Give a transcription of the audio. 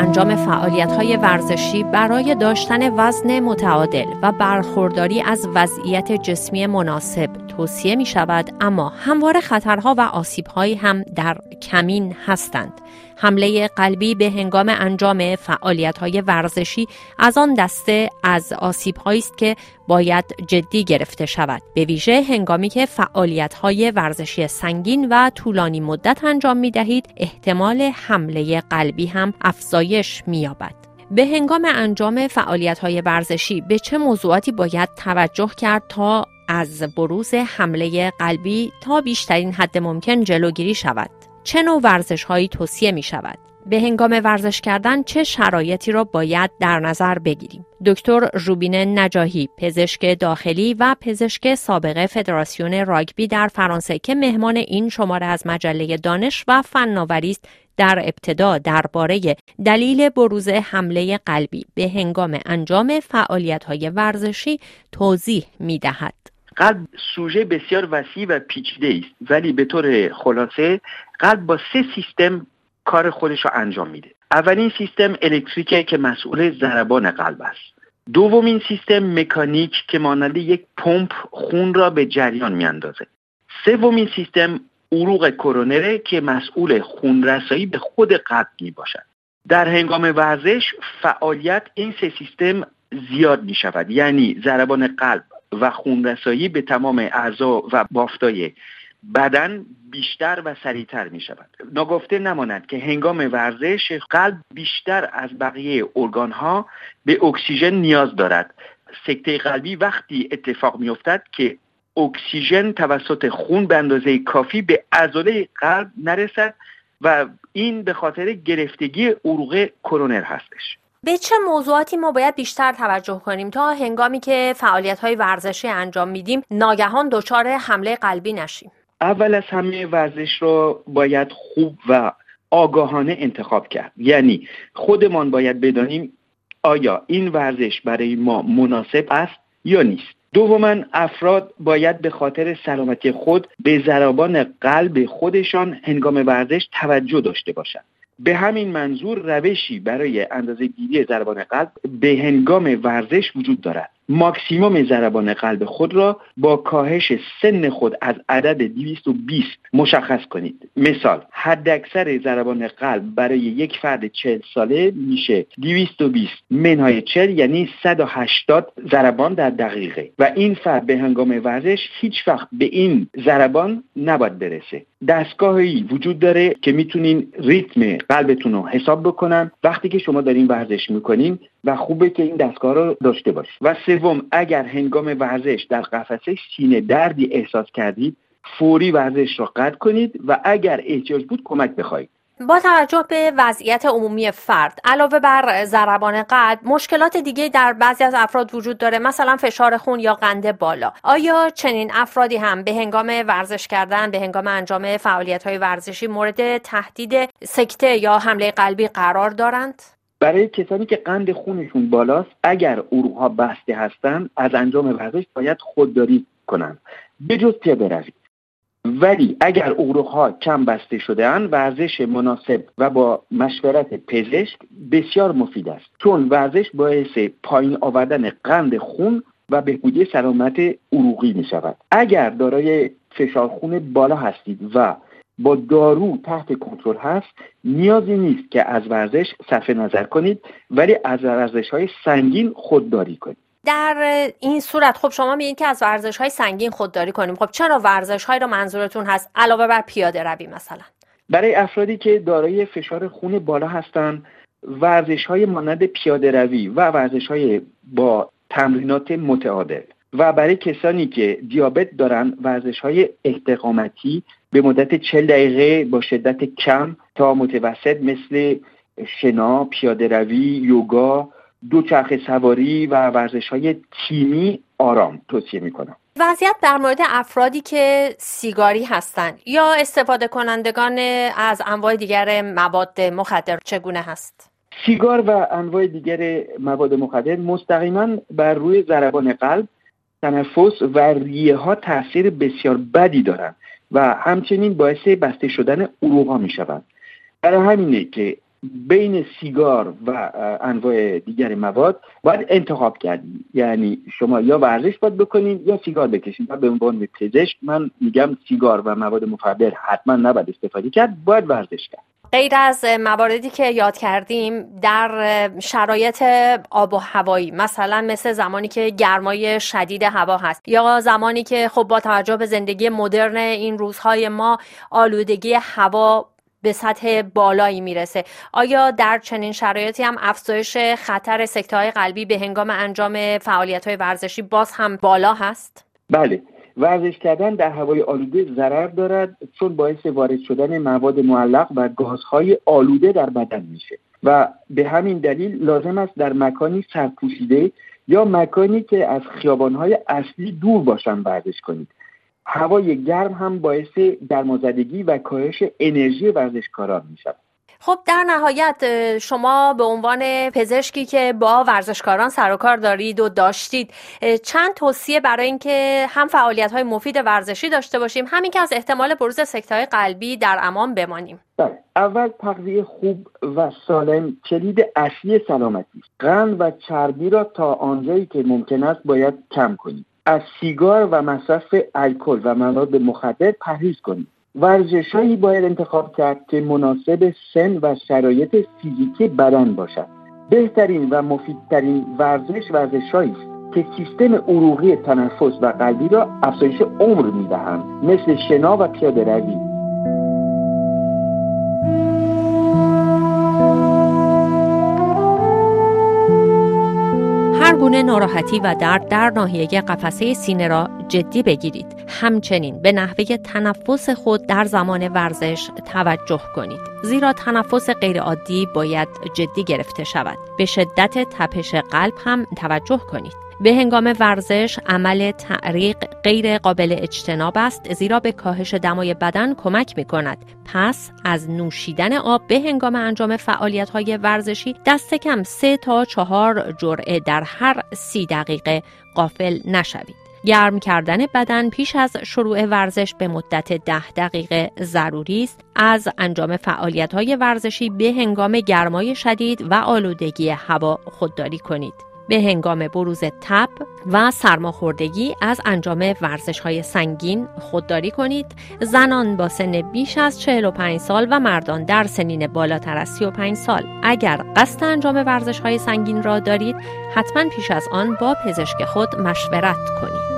انجام فعالیت های ورزشی برای داشتن وزن متعادل و برخورداری از وضعیت جسمی مناسب. توصیه می شود اما همواره خطرها و آسیبهایی هم در کمین هستند. حمله قلبی به هنگام انجام فعالیت های ورزشی از آن دسته از آسیب است که باید جدی گرفته شود به ویژه هنگامی که فعالیت های ورزشی سنگین و طولانی مدت انجام می دهید احتمال حمله قلبی هم افزایش می یابد. به هنگام انجام فعالیت های ورزشی به چه موضوعاتی باید توجه کرد تا از بروز حمله قلبی تا بیشترین حد ممکن جلوگیری شود؟ چه نوع ورزش هایی توصیه می شود؟ به هنگام ورزش کردن چه شرایطی را باید در نظر بگیریم؟ دکتر روبین نجاهی پزشک داخلی و پزشک سابقه فدراسیون راگبی در فرانسه که مهمان این شماره از مجله دانش و فناوری است در ابتدا درباره دلیل بروز حمله قلبی به هنگام انجام فعالیت های ورزشی توضیح می دهد. قلب سوژه بسیار وسیع و پیچیده است. ولی به طور خلاصه قلب با سه سیستم کار خودش رو انجام میده. اولین سیستم الکتریکه که مسئول ضربان قلب است. دومین سیستم مکانیک که مانند یک پمپ خون را به جریان میاندازه. سومین سیستم عروق کرونره که مسئول خون رسایی به خود قلب می باشد در هنگام ورزش فعالیت این سه سیستم زیاد می شود یعنی ضربان قلب و خونرسایی به تمام اعضا و بافتای بدن بیشتر و سریعتر می شود ناگفته نماند که هنگام ورزش قلب بیشتر از بقیه ارگان ها به اکسیژن نیاز دارد. سکته قلبی وقتی اتفاق می افتد که اکسیژن توسط خون به اندازه کافی به عضله قلب نرسد و این به خاطر گرفتگی عروق کرونر هستش. به چه موضوعاتی ما باید بیشتر توجه کنیم تا هنگامی که فعالیت های ورزشی انجام میدیم ناگهان دچار حمله قلبی نشیم؟ اول از همه ورزش رو باید خوب و آگاهانه انتخاب کرد. یعنی خودمان باید بدانیم آیا این ورزش برای ما مناسب است یا نیست. دوما افراد باید به خاطر سلامتی خود به ضربان قلب خودشان هنگام ورزش توجه داشته باشند. به همین منظور روشی برای اندازه گیری ضربان قلب به هنگام ورزش وجود دارد. ماکسیموم ضربان قلب خود را با کاهش سن خود از عدد 220 مشخص کنید. مثال حداکثر ضربان قلب برای یک فرد 40 ساله میشه 220 منهای 40 یعنی 180 ضربان در دقیقه. و این فرد به هنگام ورزش هیچ وقت به این ضربان نباید برسه. دستگاهی وجود داره که می‌تونین ریتم قلبتون رو حساب بکنن. وقتی که شما دارین ورزش می‌کنین و خوبه که این دستگاه رو داشته باشید و سوم اگر هنگام ورزش در قفسه سینه دردی احساس کردید فوری ورزش را قطع کنید و اگر احتیاج بود کمک بخواهید. با توجه به وضعیت عمومی فرد علاوه بر ضربان قلب مشکلات دیگه در بعضی از افراد وجود داره مثلا فشار خون یا قند بالا. آیا چنین افرادی هم به هنگام ورزش کردن به هنگام انجام فعالیت های ورزشی مورد تهدید سکته یا حمله قلبی قرار دارند؟ برای کسانی که قند خونشون بالاست اگر عروقها بسته هستند از انجام ورزش باید خودداری کنند بجز پیاده روی ولی اگر ها کم بسته شده اند ورزش مناسب و با مشورت پزشک بسیار مفید است. چون ورزش باعث پایین آوردن قند خون و بهبودی سلامت عروقی می شود اگر دارای فشار خون بالا هستید و با دارو تحت کنترل هست نیازی نیست که از ورزش صرف نظر کنید ولی از ورزش های سنگین خودداری کنید. در این صورت خب شما میگید که از ورزش های سنگین خودداری کنیم. خب چرا ورزش های رو منظورتون هست؟ علاوه بر پیاده روی مثلا. برای افرادی که دارای فشار خون بالا هستند ورزش های مانند پیاده روی و ورزش های با تمرینات متعادل. و برای کسانی که دیابت دارن ورزش های استقامتی به مدت 40 دقیقه با شدت کم تا متوسط مثل شنا، پیاده روی، یوگا، دوچرخه سواری و ورزش های تیمی آرام توصیه می‌کنم وضعیت در مورد افرادی که سیگاری هستند یا استفاده کنندگان از انواع دیگر مواد مخدر چگونه هست؟ سیگار و انواع دیگر مواد مخدر مستقیما بر روی ضربان قلب تنفس و ریه ها تاثیر بسیار بدی دارند و همچنین باعث بسته شدن عروق ها می شوند برای همینه که بین سیگار و انواع دیگر مواد باید انتخاب کردیم. یعنی شما یا ورزش باید بکنین یا سیگار بکشین. و به عنوان پزشک من میگم سیگار و مواد مخدر حتما نباید استفاده کرد باید ورزش کرد. غیر از مواردی که یاد کردیم در شرایط آب و هوایی مثلا مثل زمانی که گرمای شدید هوا هست یا زمانی که خب با توجه به زندگی مدرن این روزهای ما آلودگی هوا به سطح بالایی می‌رسه آیا در چنین شرایطی هم افزایش خطر سکته قلبی به هنگام انجام فعالیت های ورزشی باز هم بالا هست؟ بله ورزش کردن در هوای آلوده ضرر دارد چون باعث وارد شدن مواد معلق و گازهای آلوده در بدن میشه و به همین دلیل لازم است در مکانی سرپوشیده یا مکانی که از خیابانهای اصلی دور باشن ورزش کنید هوای گرم هم باعث درمازدگی و کاهش انرژی ورزشکاران می شود. خب در نهایت شما به عنوان پزشکی که با ورزشکاران سر و کار دارید و داشتید چند توصیه برای اینکه هم فعالیت های مفید ورزشی داشته باشیم همین که از احتمال بروز سکته قلبی در امان بمانیم. بله اول تغذیه خوب و سالم کلید اصلی سلامتی قند و چربی را تا آنجایی که ممکن است باید کم کنید. از سیگار و مصرف الکل و مواد مخدر پرهیز کنید. ورزشهایی باید انتخاب کرد که مناسب سن و شرایط فیزیکی بدن باشد بهترین و مفیدترین ورزش ورزشهایی است که سیستم عروقی تنفس و قلبی را افزایش عمر می‌دهند مثل شنا و پیاده روی گونه ناراحتی و درد در ناحیه قفسه سینه را جدی بگیرید. همچنین به نحوه تنفس خود در زمان ورزش توجه کنید. زیرا تنفس غیرعادی باید جدی گرفته شود. به شدت تپش قلب هم توجه کنید. به هنگام ورزش عمل تعریق غیر قابل اجتناب است زیرا به کاهش دمای بدن کمک می کند. پس از نوشیدن آب به هنگام انجام فعالیت های ورزشی دست کم سه تا چهار جرعه در هر سی دقیقه قافل نشوید. گرم کردن بدن پیش از شروع ورزش به مدت ده دقیقه ضروری است. از انجام فعالیت های ورزشی به هنگام گرمای شدید و آلودگی هوا خودداری کنید. به هنگام بروز تب و سرماخوردگی از انجام ورزش های سنگین خودداری کنید. زنان با سن بیش از 45 سال و مردان در سنین بالاتر از 35 سال. اگر قصد انجام ورزش های سنگین را دارید حتما پیش از آن با پزشک خود مشورت کنید.